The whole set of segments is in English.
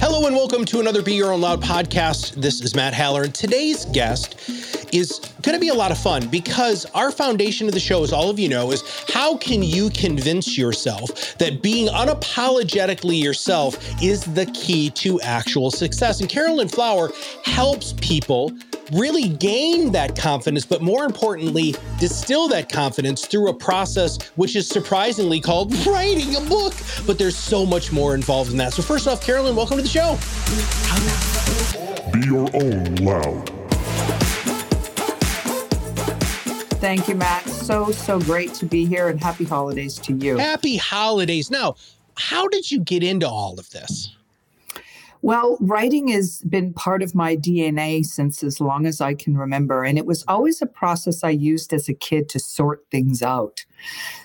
Hello and welcome to another Be Your Own Loud podcast. This is Matt Haller, and today's guest is going to be a lot of fun because our foundation of the show, as all of you know, is how can you convince yourself that being unapologetically yourself is the key to actual success? And Carolyn Flower helps people really gain that confidence, but more importantly, distill that confidence through a process which is surprisingly called writing a book. But there's so much more involved in that. So, first off, Carolyn, welcome to the show. Be your own loud. Thank you, Matt. So, so great to be here and happy holidays to you. Happy holidays. Now, how did you get into all of this? Well, writing has been part of my DNA since as long as I can remember. And it was always a process I used as a kid to sort things out.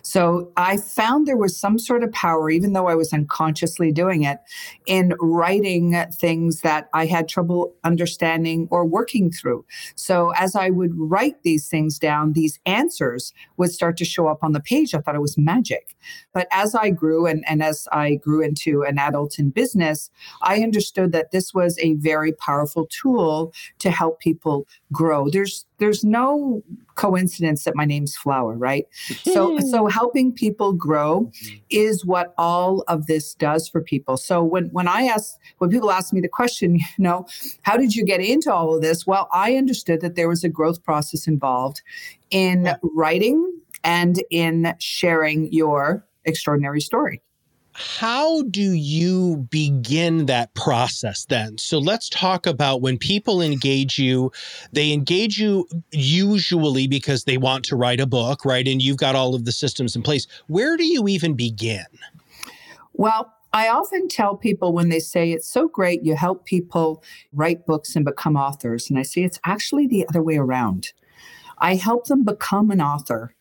So I found there was some sort of power, even though I was unconsciously doing it, in writing things that I had trouble understanding or working through. So as I would write these things down, these answers would start to show up on the page. I thought it was magic. But as I grew and, and as I grew into an adult in business, I understood that this was a very powerful tool to help people grow. There's there's no coincidence that my name's Flower, right? So hmm. so helping people grow mm-hmm. is what all of this does for people. So when when I ask when people ask me the question, you know, how did you get into all of this? Well, I understood that there was a growth process involved in writing and in sharing your extraordinary story how do you begin that process then? So let's talk about when people engage you, they engage you usually because they want to write a book, right? And you've got all of the systems in place. Where do you even begin? Well, I often tell people when they say it's so great you help people write books and become authors. And I say it's actually the other way around. I help them become an author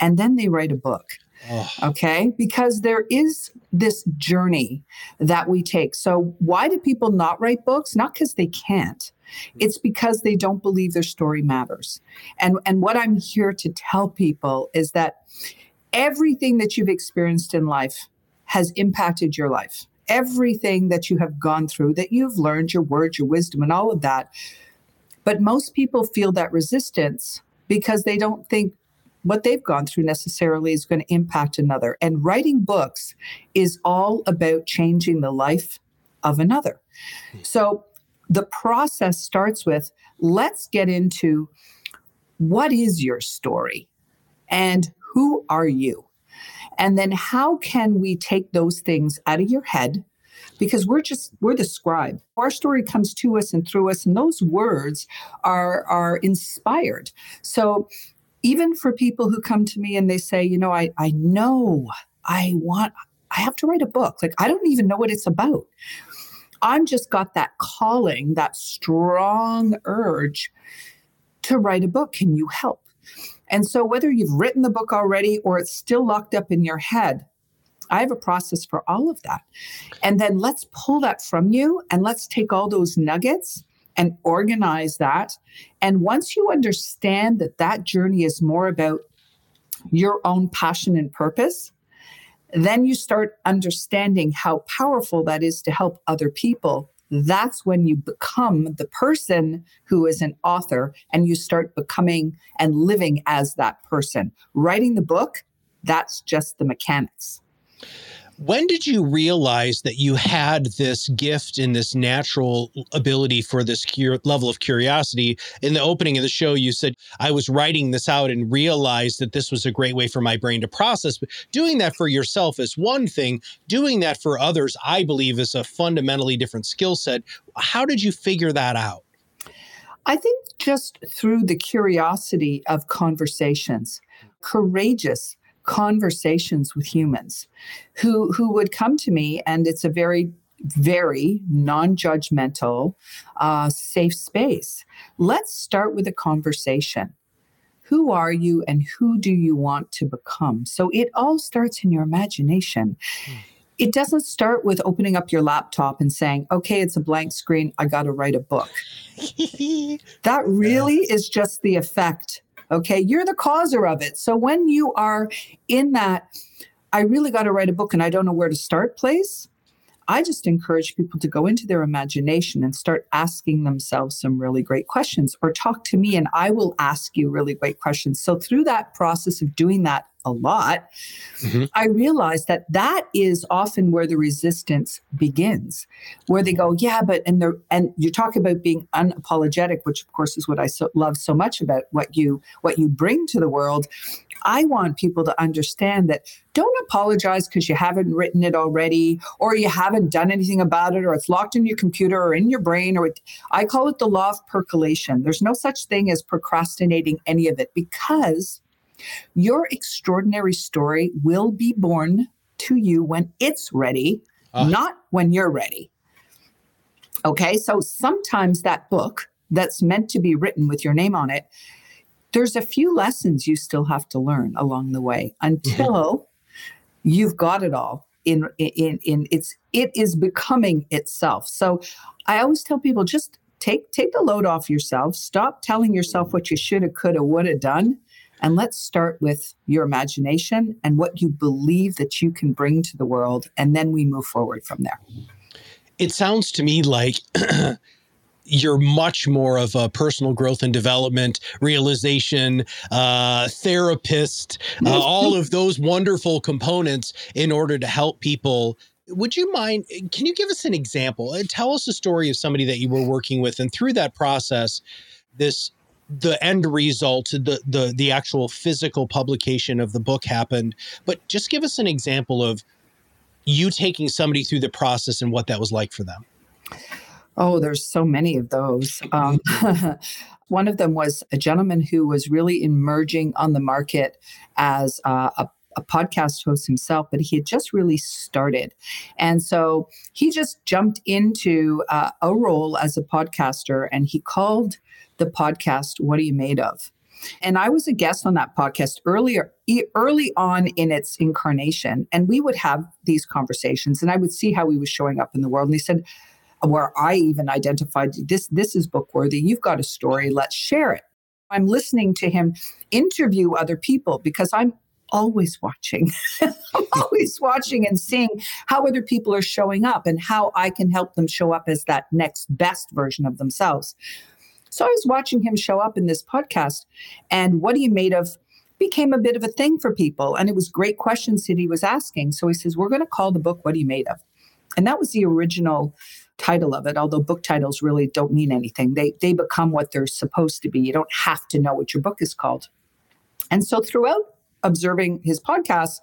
and then they write a book. Oh. Okay. Because there is this journey that we take. So, why do people not write books? Not because they can't. Mm-hmm. It's because they don't believe their story matters. And, and what I'm here to tell people is that everything that you've experienced in life has impacted your life. Everything that you have gone through, that you've learned, your words, your wisdom, and all of that. But most people feel that resistance because they don't think what they've gone through necessarily is going to impact another. And writing books is all about changing the life of another. So the process starts with let's get into what is your story and who are you? And then how can we take those things out of your head? Because we're just we're the scribe. Our story comes to us and through us, and those words are are inspired. So even for people who come to me and they say, you know, I, I know I want, I have to write a book. Like, I don't even know what it's about. I'm just got that calling, that strong urge to write a book. Can you help? And so, whether you've written the book already or it's still locked up in your head, I have a process for all of that. And then let's pull that from you and let's take all those nuggets and organize that. And once you understand that that journey is more about your own passion and purpose, then you start understanding how powerful that is to help other people. That's when you become the person who is an author and you start becoming and living as that person. Writing the book, that's just the mechanics. When did you realize that you had this gift and this natural ability for this cur- level of curiosity? In the opening of the show, you said, I was writing this out and realized that this was a great way for my brain to process. But doing that for yourself is one thing, doing that for others, I believe, is a fundamentally different skill set. How did you figure that out? I think just through the curiosity of conversations, courageous conversations with humans who who would come to me and it's a very very non-judgmental uh, safe space. Let's start with a conversation. Who are you and who do you want to become? So it all starts in your imagination. It doesn't start with opening up your laptop and saying okay it's a blank screen i got to write a book. That really is just the effect Okay. You're the causer of it. So when you are in that I really got to write a book and I don't know where to start place, I just encourage people to go into their imagination and start asking themselves some really great questions or talk to me and I will ask you really great questions. So, through that process of doing that a lot, mm-hmm. I realized that that is often where the resistance begins, where they go, yeah, but and the and you talk about being unapologetic, which of course is what I so, love so much about what you what you bring to the world. I want people to understand that don't apologize because you haven't written it already or you haven't done anything about it or it's locked in your computer or in your brain or it, I call it the law of percolation. There's no such thing as procrastinating any of it because your extraordinary story will be born to you when it's ready, uh. not when you're ready. Okay, so sometimes that book that's meant to be written with your name on it, there's a few lessons you still have to learn along the way until mm-hmm. you've got it all in in in it's it is becoming itself. So I always tell people just take take the load off yourself. Stop telling yourself what you should have, could have, would have done, and let's start with your imagination and what you believe that you can bring to the world. And then we move forward from there. It sounds to me like you're much more of a personal growth and development, realization, uh, therapist, uh, all of those wonderful components in order to help people. Would you mind? Can you give us an example? Tell us a story of somebody that you were working with, and through that process, this the end result, the the the actual physical publication of the book happened. But just give us an example of you taking somebody through the process and what that was like for them. Oh, there's so many of those. Um, one of them was a gentleman who was really emerging on the market as uh, a a podcast host himself, but he had just really started. And so he just jumped into uh, a role as a podcaster and he called the podcast What Are You Made Of? And I was a guest on that podcast earlier, early on in its incarnation. And we would have these conversations and I would see how he was showing up in the world. And he said, where I even identified this, this is book worthy. You've got a story. Let's share it. I'm listening to him interview other people because I'm always watching. I'm always watching and seeing how other people are showing up and how I can help them show up as that next best version of themselves. So I was watching him show up in this podcast, and what he made of became a bit of a thing for people. And it was great questions that he was asking. So he says, We're going to call the book What He Made of. And that was the original title of it, although book titles really don't mean anything. They, they become what they're supposed to be. You don't have to know what your book is called. And so throughout observing his podcast,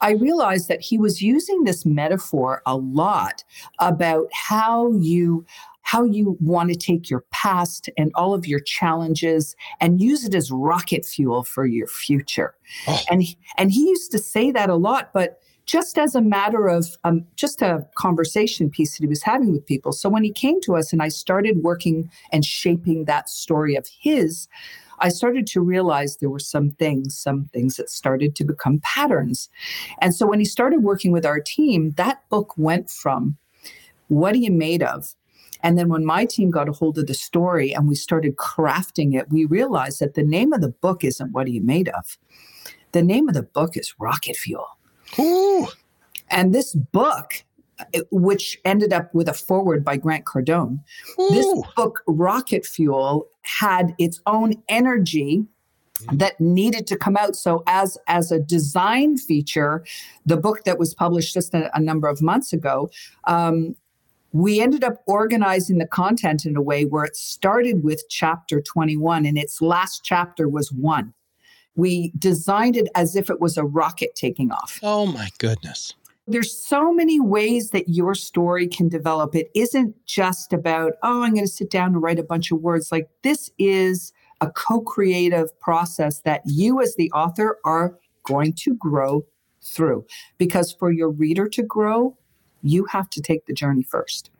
I realized that he was using this metaphor a lot about how you how you want to take your past and all of your challenges and use it as rocket fuel for your future. Oh. And he, and he used to say that a lot, but just as a matter of um, just a conversation piece that he was having with people. So when he came to us and I started working and shaping that story of his, I started to realize there were some things, some things that started to become patterns. And so when he started working with our team, that book went from what are you made of? And then when my team got a hold of the story and we started crafting it, we realized that the name of the book isn't what are you made of? The name of the book is Rocket Fuel. Ooh. And this book which ended up with a forward by Grant Cardone. Ooh. This book, Rocket Fuel, had its own energy that needed to come out. So as as a design feature the book that was published just a, a number of months ago um, we ended up organizing the content in a way where it started with chapter 21 and its last chapter was one. We designed it as if it was a rocket taking off. Oh my goodness there's so many ways that your story can develop. It isn't just about, oh, I'm going to sit down and write a bunch of words. Like this is a co creative process that you, as the author, are going to grow through. Because for your reader to grow, you have to take the journey first.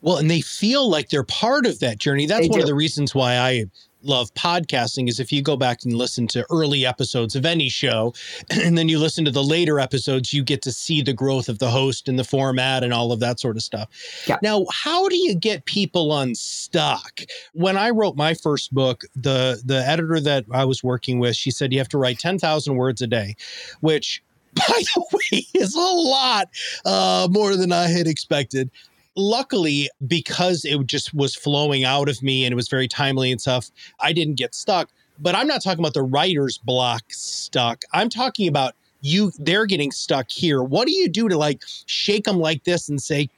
Well, and they feel like they're part of that journey. That's they one do. of the reasons why I love podcasting is if you go back and listen to early episodes of any show and then you listen to the later episodes you get to see the growth of the host and the format and all of that sort of stuff yeah. now how do you get people unstuck when i wrote my first book the the editor that i was working with she said you have to write 10,000 words a day which by the way, is a lot uh, more than I had expected. Luckily, because it just was flowing out of me and it was very timely and stuff, I didn't get stuck. But I'm not talking about the writer's block stuck. I'm talking about you, they're getting stuck here. What do you do to like shake them like this and say,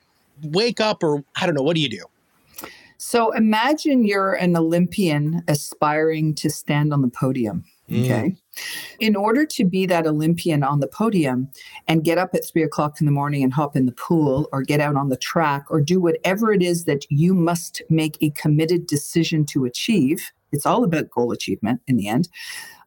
wake up, or I don't know, what do you do? So imagine you're an Olympian aspiring to stand on the podium. Mm. Okay. In order to be that Olympian on the podium and get up at three o'clock in the morning and hop in the pool or get out on the track or do whatever it is that you must make a committed decision to achieve, it's all about goal achievement in the end.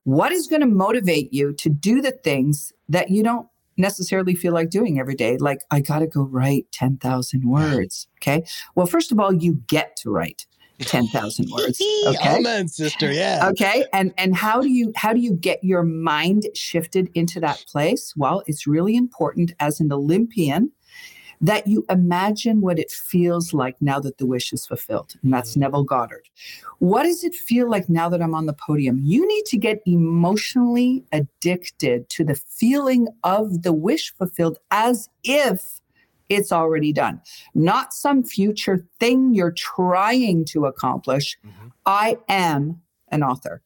What is going to motivate you to do the things that you don't necessarily feel like doing every day? Like, I got to go write 10,000 words. Okay. Well, first of all, you get to write. 10,000 words. Okay. Amen, sister. Yeah. Okay. And and how do you how do you get your mind shifted into that place? Well, it's really important as an Olympian that you imagine what it feels like now that the wish is fulfilled. And that's mm. Neville Goddard. What does it feel like now that I'm on the podium? You need to get emotionally addicted to the feeling of the wish fulfilled as if it's already done, not some future thing you're trying to accomplish. Mhm. I am an author.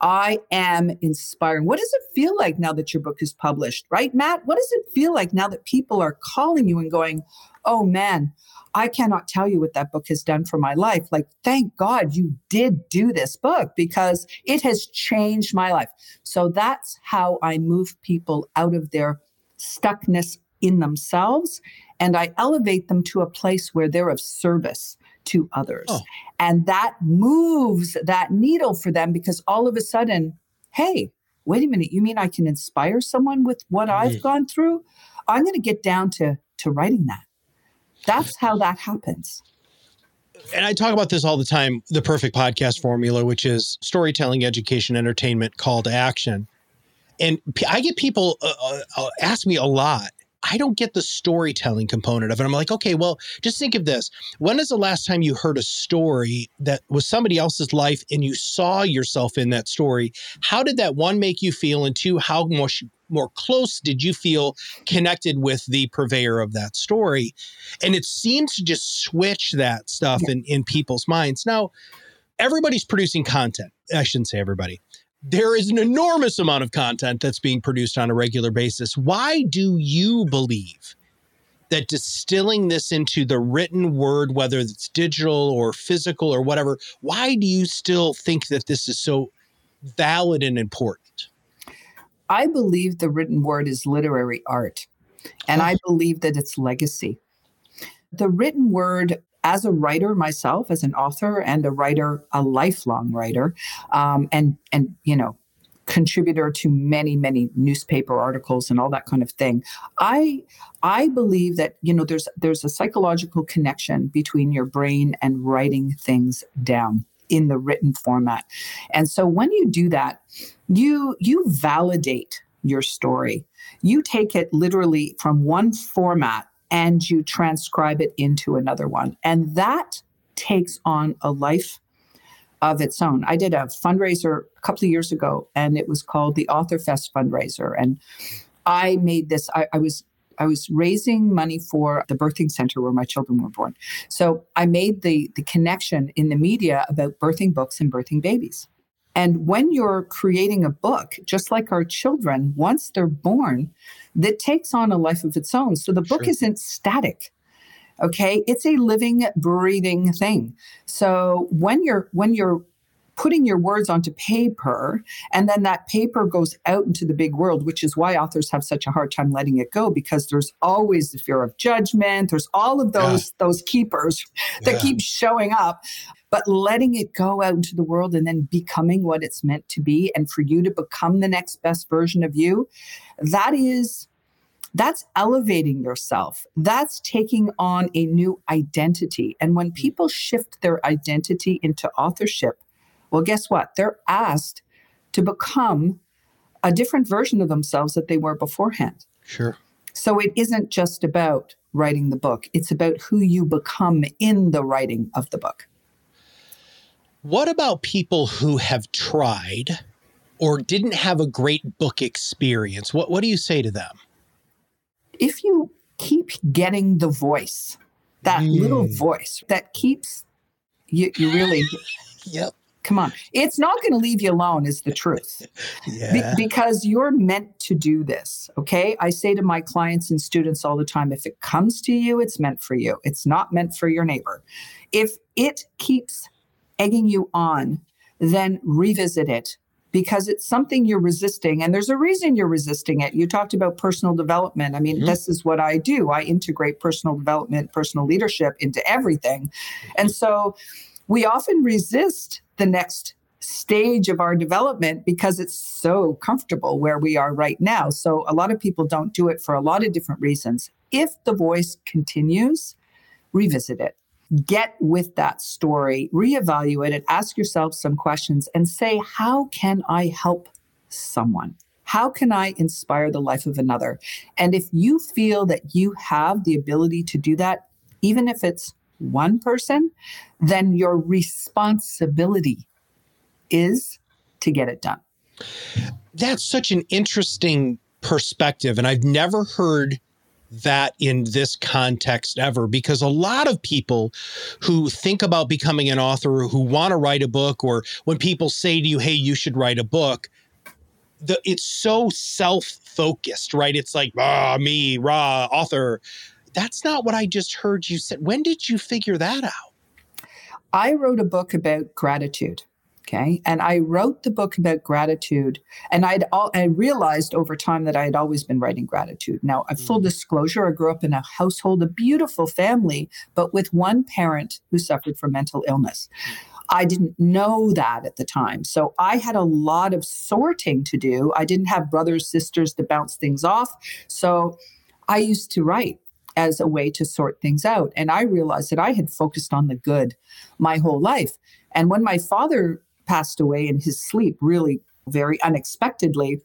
I am inspiring. What does it feel like now that your book is published, right, Matt? What does it feel like now that people are calling you and going, oh man, I cannot tell you what that book has done for my life. Like, thank God you did do this book because it has changed my life. So that's how I move people out of their stuckness in themselves and I elevate them to a place where they're of service to others. Oh. And that moves that needle for them because all of a sudden, hey, wait a minute, you mean I can inspire someone with what I've Mhm. gone through? I'm going to get down to to writing that. That's how that happens. and I talk about this all the time the perfect podcast formula, which is storytelling, education, entertainment, call to action. And I get people uh, uh, uh, ask me a lot. I don't get the storytelling component of it. I'm like, okay, well, just think of this. When is the last time you heard a story that was somebody else's life and you saw yourself in that story? How did that one make you feel? And two, how much more close did you feel connected with the purveyor of that story? And it seems to just switch that stuff in, in people's minds. Now, everybody's producing content. I shouldn't say everybody. There is an enormous amount of content that's being produced on a regular basis. Why do you believe that distilling this into the written word, whether it's digital or physical or whatever, why do you still think that this is so valid and important? I believe the written word is literary art, and I believe that it's legacy. The written word, as a writer myself, as an author and a writer, a lifelong writer, um, and and you know, contributor to many many newspaper articles and all that kind of thing. I I believe that you know there's there's a psychological connection between your brain and writing things down in the written format, and so when you do that you you validate your story you take it literally from one format and you transcribe it into another one and that takes on a life of its own i did a fundraiser a couple of years ago and it was called the author fest fundraiser and i made this i, I was I was raising money for the birthing center where my children were born. So I made the the connection in the media about birthing books and birthing babies. And when you're creating a book, just like our children, once they're born, that takes on a life of its own. So the book Sure. isn't static. Okay, it's a living, breathing thing. So when you're when you're putting your words onto paper and then that paper goes out into the big world which is why authors have such a hard time letting it go because there's always the fear of judgment there's all of those those keepers that Yeah. keep showing up but letting it go out into the world and then becoming what it's meant to be and for you to become the next best version of you that is that's elevating yourself. That's taking on a new identity. And when mm. people shift their identity into authorship well guess what? They're asked to become a different version of themselves that they were beforehand. Sure. so it isn't just about writing the book. It's about who you become in the writing of the book What about people who have tried or didn't have a great book experience, what, what do you say to them? If you keep getting the voice, that mm. little voice that keeps you, you really yep. Come on. It's not going to leave you alone is the truth. Yeah. Be- because you're meant to do this okay? I say to my clients and students all the time if it comes to you it's meant for you. It's not meant for your neighbor. If it keeps egging you on then revisit it because it's something you're resisting and there's a reason you're resisting it you talked about personal development i mean mm-hmm. this is what i do i integrate personal development personal leadership into everything and so we often resist the next stage of our development because it's so comfortable where we are right now. So a lot of people don't do it for a lot of different reasons. If the voice continues, revisit it. Get with that story, reevaluate it, ask yourself some questions, and say, How can I help someone? How can I inspire the life of another? And if you feel that you have the ability to do that, even if it's one person, then your responsibility is to get it done. That's such an interesting perspective. And I've never heard that in this context ever because a lot of people who think about becoming an author or who want to write a book or when people say to you hey you should write a book the, it's so self-focused right it's like ah me raw author that's not what I just heard you say. When did you figure that out? I wrote a book about gratitude. Okay. And I wrote the book about gratitude. And I'd all, I realized over time that I had always been writing gratitude. Now, a full mm. disclosure, I grew up in a household, a beautiful family, but with one parent who suffered from mental illness. I didn't know that at the time. So I had a lot of sorting to do. I didn't have brothers, sisters to bounce things off. So I used to write as a way to sort things out. And I realized that I had focused on the good my whole life. And when my father passed away in his sleep, really very unexpectedly,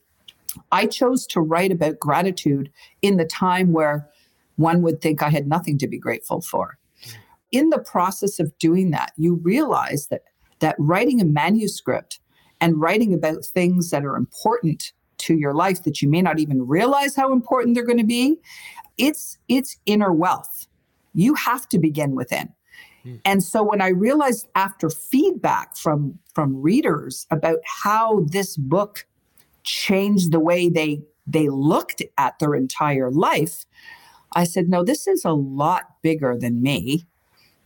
I chose to write about gratitude in the time where one would think I had nothing to be grateful for. In the process of doing that, you realize that that writing a manuscript and writing about things that are important to your life that you may not even realize how important they're going to be it's it's inner wealth. You have to begin within. Hmm. And so when I realized after feedback from from readers about how this book changed the way they they looked at their entire life, I said, "No, this is a lot bigger than me.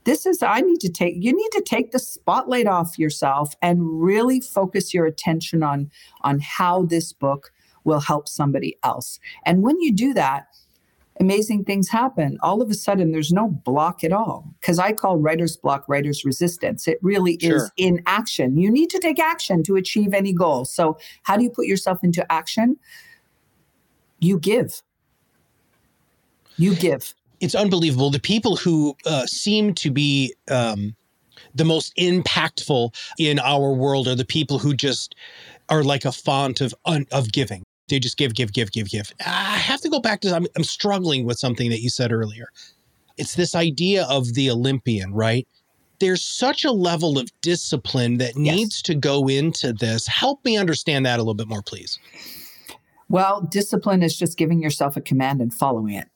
This is I need to take you need to take the spotlight off yourself and really focus your attention on on how this book will help somebody else. And when you do that, amazing things happen. All of a sudden, there's no block at all. Because I call writer's block writer's resistance. It really sure. is in action. You need to take action to achieve any goal. So, how do you put yourself into action? You give. You give. It's unbelievable. The people who uh, seem to be um, the most impactful in our world are the people who just are like a font of of giving they just give, give, give, give, give. I have to go back to, I'm, I'm struggling with something that you said earlier. It's this idea of the Olympian, right? There's such a level of discipline that yes. needs to go into this. Help me understand that a little bit more, please. Well, discipline is just giving yourself a command and following it.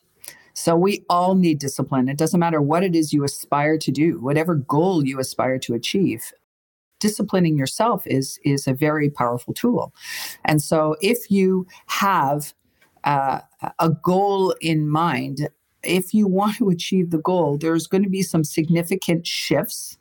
So we all need discipline. It doesn't matter what it is you aspire to do, whatever goal you aspire to achieve disciplining yourself is is a very powerful tool and so if you have uh, a goal in mind if you want to achieve the goal there's going to be some significant shifts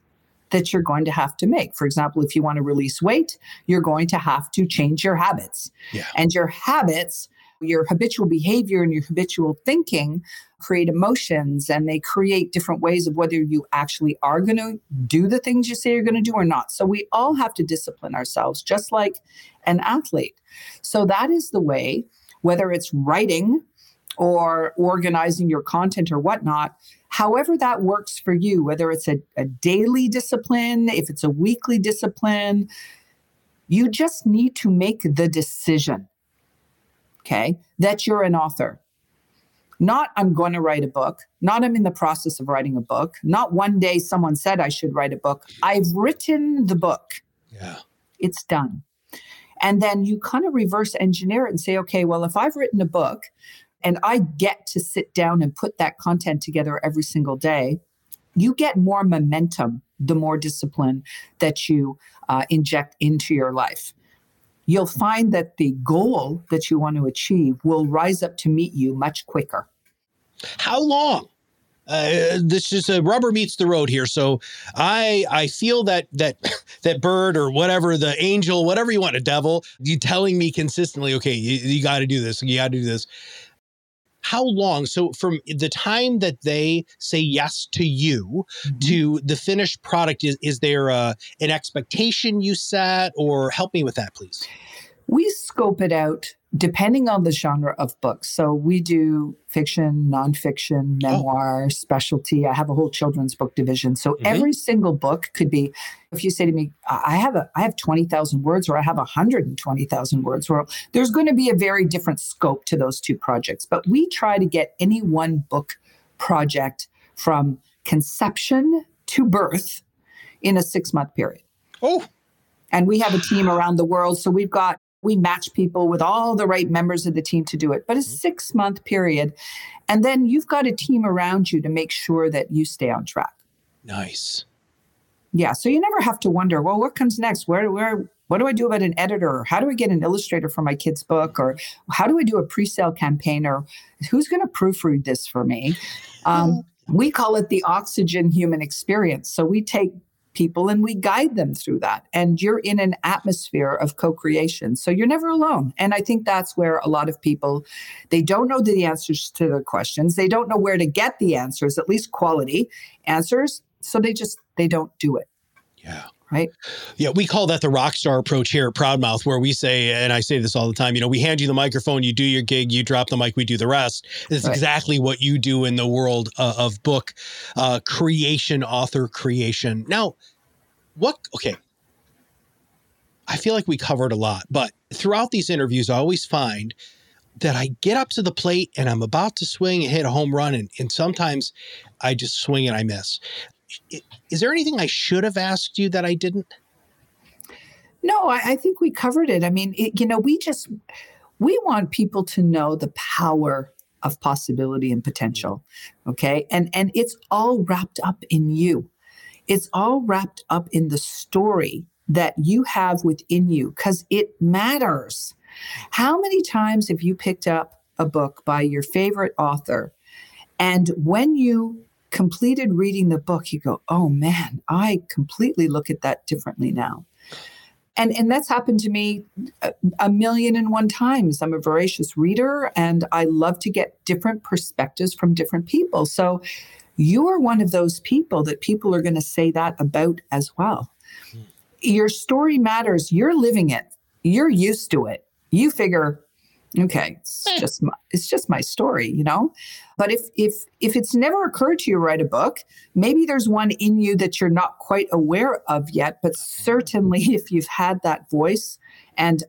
that you're going to have to make. For example, if you want to release weight, you're going to have to change your habits. Yeah. And your habits your habitual behavior and your habitual thinking create emotions and they create different ways of whether you actually are going to do the things you say you're going to do or not. So we all have to discipline ourselves, just like an athlete. So that is the way, whether it's writing or organizing your content or whatnot, however that works for you, whether it's a, a daily discipline, if it's a weekly discipline, you just need to make the decision okay, that you're an author. Not I'm going to write a book, not I'm in the process of writing a book, not one day someone said I should write a book. I've written the book. Yeah. It's done. And then you kind of reverse engineer it and say, okay, well, if I've written a book and I get to sit down and put that content together every single day, you get more momentum the more discipline that you uh, inject into your life. You'll find that the goal that you want to achieve will rise up to meet you much quicker. How long? Uh, this is a rubber meets the road here. So I I feel that that that bird or whatever the angel, whatever you want, a devil, you telling me consistently, okay, you, you got to do this, you got to do this. How long? So from the time that they say yes to you mm-hmm. to the finished product, is is there a, an expectation you set, or help me with that, please? We scope it out depending on the genre of books. So we do fiction, nonfiction, oh. memoir, oh. specialty. I have a whole children's book division. So mm-hmm. every single book could be, if you say to me, I have a I have 20,000 words or I have 120,000 words, well, there's going to be a very different scope to those two projects. But we try to get any one book project from conception to birth in a six month period. Oh. And we have a team around the world. So we've got we match people with all the right members of the team to do it, but a mm-hmm. six month period. And then you've got a team around you to make sure that you stay on track. Nice. Yeah. So you never have to wonder, well, what comes next? Where, where, what do I do about an editor? How do I get an illustrator for my kid's book? Or how do I do a pre sale campaign? Or who's going to proofread this for me? Um, we call it the oxygen human experience. So we take people and we guide them through that. And you're in an atmosphere of co-creation. So you're never alone. And I think that's where a lot of people they don't know the answers to the questions. They don't know where to get the answers, at least quality answers. So they just they don't do it. Yeah right? Yeah, we call that the rock star approach here at Proudmouth, where we say, and I say this all the time, you know, we hand you the microphone, you do your gig, you drop the mic, we do the rest. It's right. exactly what you do in the world uh, of book uh, creation, author creation. Now, what, okay. I feel like we covered a lot, but throughout these interviews, I always find that I get up to the plate and I'm about to swing and hit a home run, and, and sometimes I just swing and I miss. Is there anything I should have asked you that I didn't? No, I, I think we covered it. I mean, it, you know, we just we want people to know the power of possibility and potential. Okay, and and it's all wrapped up in you. It's all wrapped up in the story that you have within you because it matters. How many times have you picked up a book by your favorite author? And when you completed reading the book, you go, oh man, I completely look at that differently now. And, and that's happened to me a, a million and one times. I'm a voracious reader and I love to get different perspectives from different people. So you are one of those people that people are going to say that about as well. Mm. Your story matters. You're living it. You're used to it. You figure, okay, it's hmm. just my, it's just my story, you know. But if if if it's never occurred to you to write a book, maybe there's one in you that you're not quite aware of yet. But certainly, if you've had that voice, and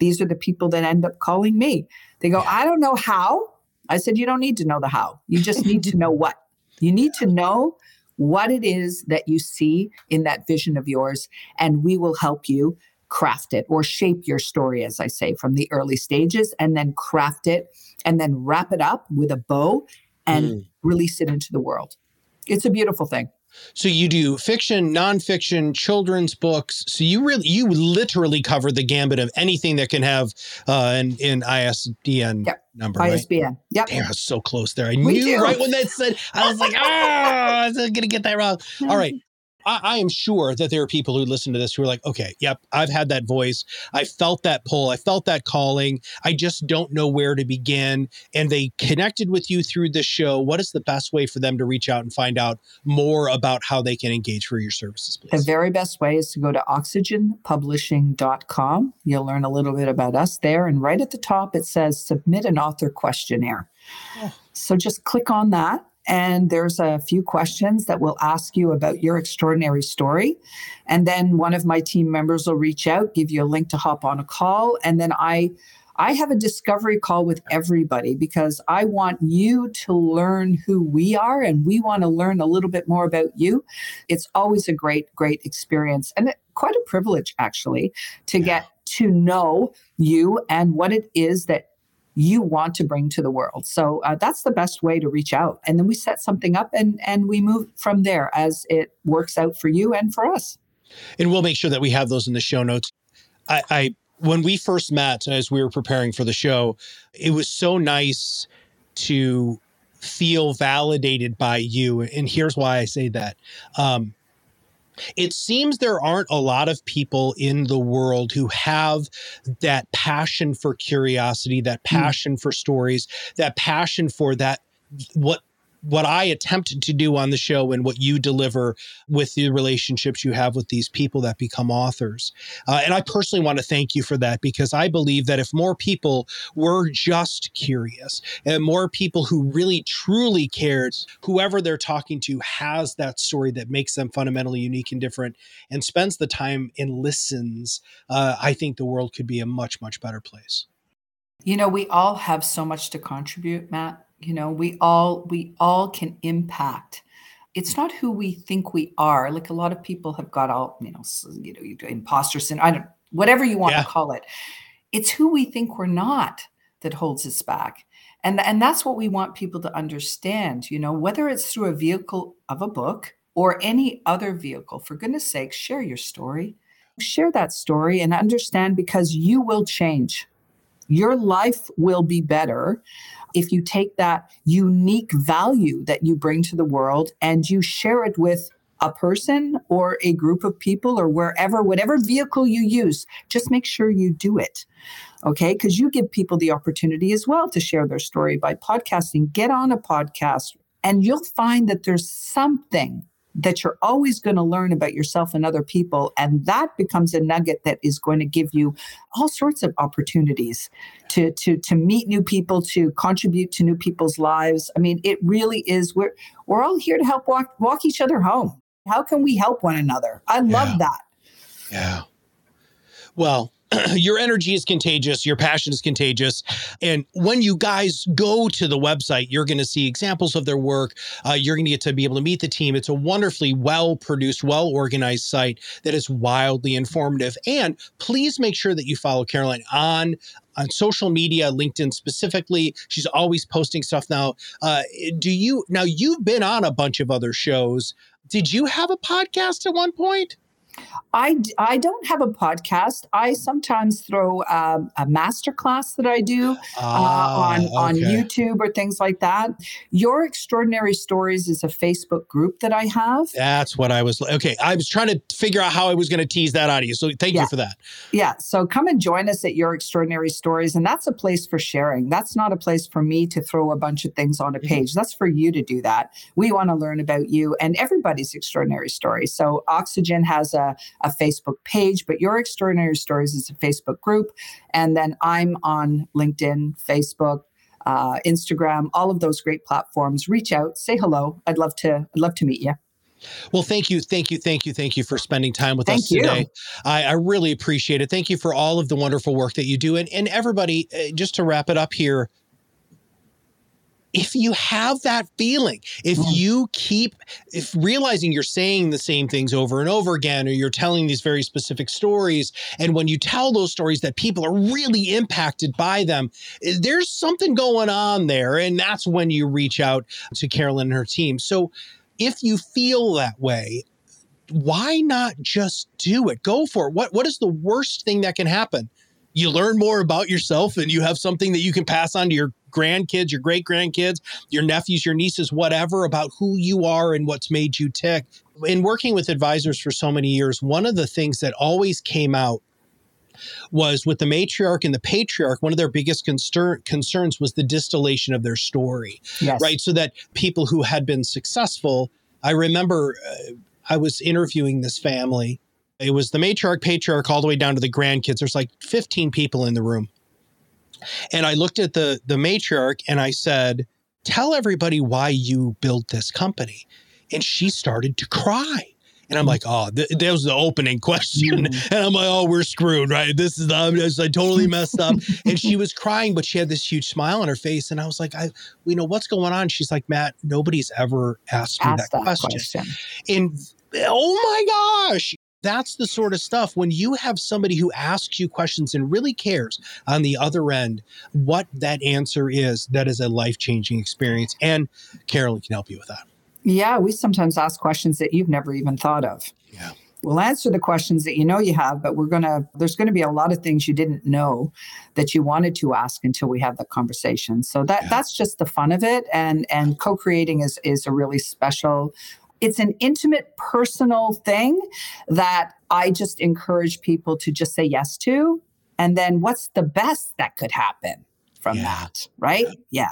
these are the people that end up calling me, they go, I don't know how. I said, you don't need to know the how. You just need to know what. You need to know what it is that you see in that vision of yours, and we will help you craft it or shape your story, as I say, from the early stages, and then craft it and then wrap it up with a bow and mm. release it into the world. It's a beautiful thing. So you do fiction, nonfiction, children's books. So you really, you literally cover the gambit of anything that can have uh, an, an ISBN yep. number. ISBN. Right? Yep. Damn, I was so close there. I we knew do. right when that said. I was like, ah, I was going to get that wrong. All right. I, I, am sure that there are people who listen to this who are like, okay, yep, I've had that voice. I felt that pull. I felt that calling. I just don't know where to begin. And they connected with you through this show. What is the best way for them to reach out and find out more about how they can engage for your services, please? The very best way is to go to oxygenpublishing.com. You'll learn a little bit about us there. And right at the top, it says submit an author questionnaire. Oh. So just click on that and there's a few questions that we'll ask you about your extraordinary story. And then one of my team members will reach out, give you a link to hop on a call. And then I I have a discovery call with everybody because I want you to learn who we are and we want to learn a little bit more about you. It's always a great, great experience and quite a privilege actually to yeah. get to know you and what it is that you want to bring to the world. So uh, that's the best way to reach out. And then we set something up and, and we move from there as it works out for you and for us. And we'll make sure that we have those in the show notes. I, I when we first met as we were preparing for the show, it was so nice to feel validated by you. And here's why I say that. Um, it seems there aren't a lot of people in the world who have that passion for curiosity, that hmm. passion mm. for stories, that passion for that what what I attempted to do on the show and what you deliver with the relationships you have with these people that become authors. Uh, and I personally want to thank you for that because I believe that if more people were just curious and more people who really truly cared, whoever they're talking to has that story that makes them fundamentally unique and different and spends the time and listens, uh, I think the world could be a much, much better place. You know, we all have so much to contribute, Matt you know we all we all can impact. It's not who we think we are. Like a lot of people have got all you know you know imposter syndrome i don't whatever you want yeah. to call it. It's who we think we're not that holds us back. And and that's what we want people to understand you know whether it's through a vehicle of a book or any other vehicle for goodness sake share your story. Share that story and understand because you will change your life will be better if you take that unique value that you bring to the world and you share it with a person or a group of people or wherever, whatever vehicle you use, just make sure you do it. Okay. Because you give people the opportunity as well to share their story by podcasting. Get on a podcast and you'll find that there's something that you're always going to learn about yourself and other people. And that becomes a nugget that is going to give you all sorts of opportunities to, to, to meet new people, to contribute to new people's lives. I mean, it really is, we're, we're all here to help walk, walk each other home. How can we help one another? I love yeah. that. Yeah. Well, your energy is contagious, your passion is contagious. And when you guys go to the website, you're going to see examples of their work. Uh, you're going to get to be able to meet the team. It's a wonderfully well produced, well organized site that is wildly informative. And please make sure that you follow Caroline on on social media, LinkedIn specifically. She's always posting stuff now. Uh, do you now? You've been on a bunch of other shows. Did you have a podcast at one point? I, I don't have a podcast. I sometimes throw um, a master class that I do uh, on, okay. on YouTube or things like that. Your Extraordinary Stories is a Facebook group that I have. That's what I was. Okay. I was trying to figure out how I was going to tease that out of you. So thank yeah. you for that. Yeah. So come and join us at Your Extraordinary Stories. And that's a place for sharing. That's not a place for me to throw a bunch of things on a mm-hmm. page. Mm-hmm. That's for you to do that. We want to learn about you and everybody's extraordinary story. So Oxygen has a a Facebook page, but Your Extraordinary Stories is a Facebook group. And then I'm on LinkedIn, Facebook, uh, Instagram, all of those great platforms. Reach out, say hello. I'd love to. I'd love to meet you. Well, thank you, thank you, thank you, thank you for spending time with thank us today. I, I, really appreciate it. Thank you for all of the wonderful work that you do, and and everybody. Uh, just to wrap it up here, if you have that feeling, if mm. you keep if realizing you're saying the same things over and over again, or you're telling these very specific stories, and when you tell those stories that people are really impacted by them, eh, there's something going on there. And that's when you reach out to Carolyn and her team. So if you feel that way, why not just do it? Go for it. What what is the worst thing that can happen? You learn more about yourself and you have something that you can pass on to your grandkids, your great grandkids, your nephews, your nieces, whatever, about who you are and what's made you tick. In working with advisors for so many years, one of the things that always came out was with the matriarch and the patriarch, one of their biggest concern, concerns was the distillation of their story, yes. right? So that people who had been successful, I remember uh, I was interviewing this family. It was the matriarch, patriarch, all the way down to the grandkids. There's like 15 people in the room. And I looked at the the matriarch and I said, "Tell everybody why you built this company." And she started to cry. And I'm mm. like, oh, th- that was the opening question. Mm. And I'm like, oh, we're screwed, right? This is, I'm just, I totally messed up. and she was crying, but she had this huge smile on her face. And I was like, I, you know, what's going on? She's like, Matt, nobody's ever asked me that, that question. question. And oh my gosh, that's the sort of stuff when you have somebody who asks you questions and really cares on the other end what that answer is, that is a life changing experience. And Carolyn can help you with that. Yeah, we sometimes ask questions that you've never even thought of. Yeah. We'll answer the questions that you know you have, but we're going to, there's going to be a lot of things you didn't know that you wanted to ask until we have the conversation. So that, yeah. that's just the fun of it. And, and co-creating is, is a really special, it's an intimate, personal thing that I just encourage people to just say yes to. And then what's the best that could happen from yeah. that? Right. Yeah.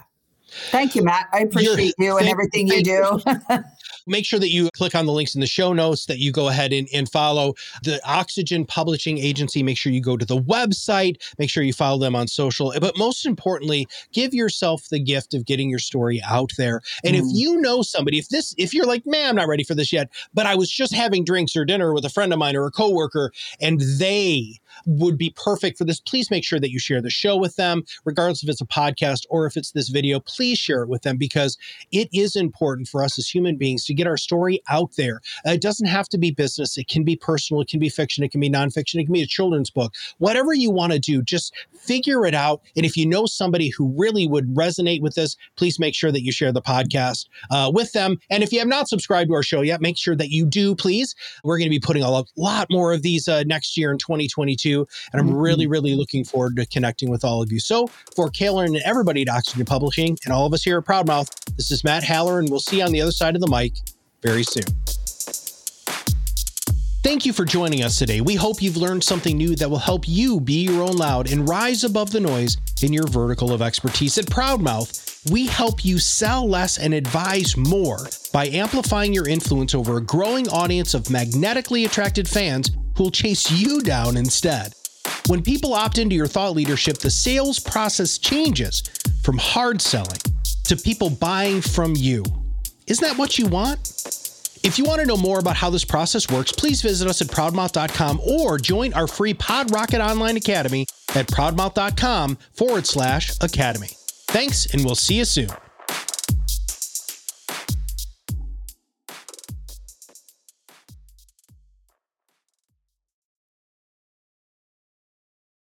Thank you, Matt. I appreciate You're, you and everything you do. Make sure that you click on the links in the show notes, that you go ahead and, and follow the Oxygen Publishing Agency. Make sure you go to the website, make sure you follow them on social. But most importantly, give yourself the gift of getting your story out there. And mm. if you know somebody, if this, if you're like, man, I'm not ready for this yet, but I was just having drinks or dinner with a friend of mine or a coworker, and they would be perfect for this, please make sure that you share the show with them, regardless if it's a podcast or if it's this video. Please share it with them because it is important for us as human beings to get our story out there. Uh, it doesn't have to be business, it can be personal, it can be fiction, it can be nonfiction, it can be a children's book. Whatever you want to do, just figure it out. And if you know somebody who really would resonate with this, please make sure that you share the podcast uh, with them. And if you have not subscribed to our show yet, make sure that you do, please. We're going to be putting a lot more of these uh, next year in 2022 and I'm mm-hmm. really, really looking forward to connecting with all of you. So for Kaylor and everybody at Oxygen Publishing and all of us here at Proudmouth, this is Matt Haller, and we'll see you on the other side of the mic very soon. Thank you for joining us today. We hope you've learned something new that will help you be your own loud and rise above the noise in your vertical of expertise. At Proudmouth, we help you sell less and advise more by amplifying your influence over a growing audience of magnetically attracted fans who'll chase you down instead. When people opt into your thought leadership, the sales process changes from hard selling to people buying from you. Isn't that what you want? If you want to know more about how this process works, please visit us at proudmouth.com or join our free PodRocket Online Academy at proudmouth.com forward slash academy. Thanks, and we'll see you soon.